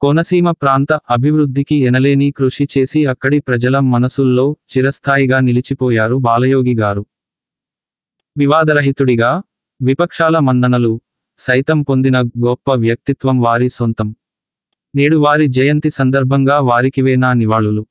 కోనసీమ ప్రాంత అభివృద్ధికి ఎనలేని కృషి చేసి అక్కడి ప్రజల మనసుల్లో చిరస్థాయిగా నిలిచిపోయారు బాలయోగి గారు. వివాదరహితుడిగా విపక్షాల మన్ననలు సైతం పొందిన గొప్ప వ్యక్తిత్వం వారి సొంతం. నేడు వారి జయంతి సందర్భంగా వారికివే నా నివాళులు.